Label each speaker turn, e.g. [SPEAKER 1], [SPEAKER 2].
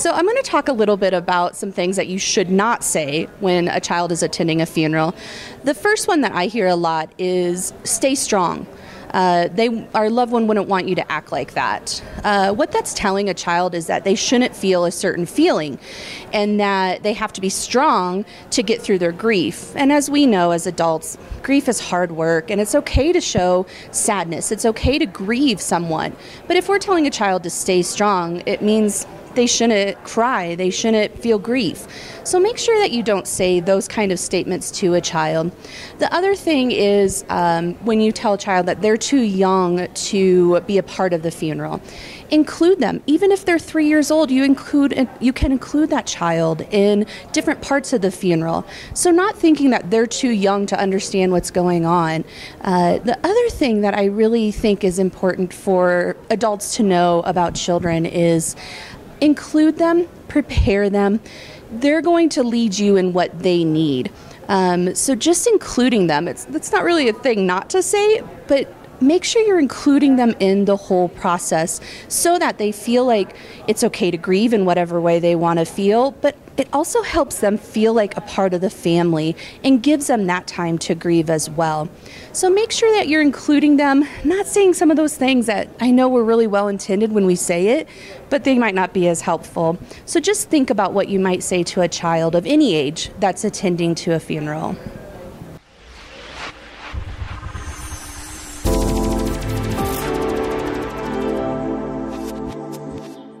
[SPEAKER 1] So, I'm going to talk a little bit about some things that you should not say when a child is attending a funeral. The first one that I hear a lot is stay strong. Uh, they our loved one wouldn't want you to act like that. Uh, what that's telling a child is that they shouldn't feel a certain feeling, and that they have to be strong to get through their grief. And as we know as adults, grief is hard work, and it's okay to show sadness. It's okay to grieve someone. But if we're telling a child to stay strong, it means they shouldn't cry, they shouldn't feel grief. So make sure that you don't say those kind of statements to a child. The other thing is um, when you tell a child that they're too young to be a part of the funeral, include them. Even if they're three years old, you include you can include that child in different parts of the funeral. So not thinking that they're too young to understand what's going on. Uh, the other thing that I really think is important for adults to know about children is include them, prepare them. They're going to lead you in what they need. Um, so just including them, it's that's not really a thing not to say, but make sure you're including them in the whole process so that they feel like it's okay to grieve in whatever way they want to feel, but it also helps them feel like a part of the family and gives them that time to grieve as well. So make sure that you're including them, not saying some of those things that I know were really well intended when we say it, but they might not be as helpful. So just think about what you might say to a child of any age that's attending to a funeral.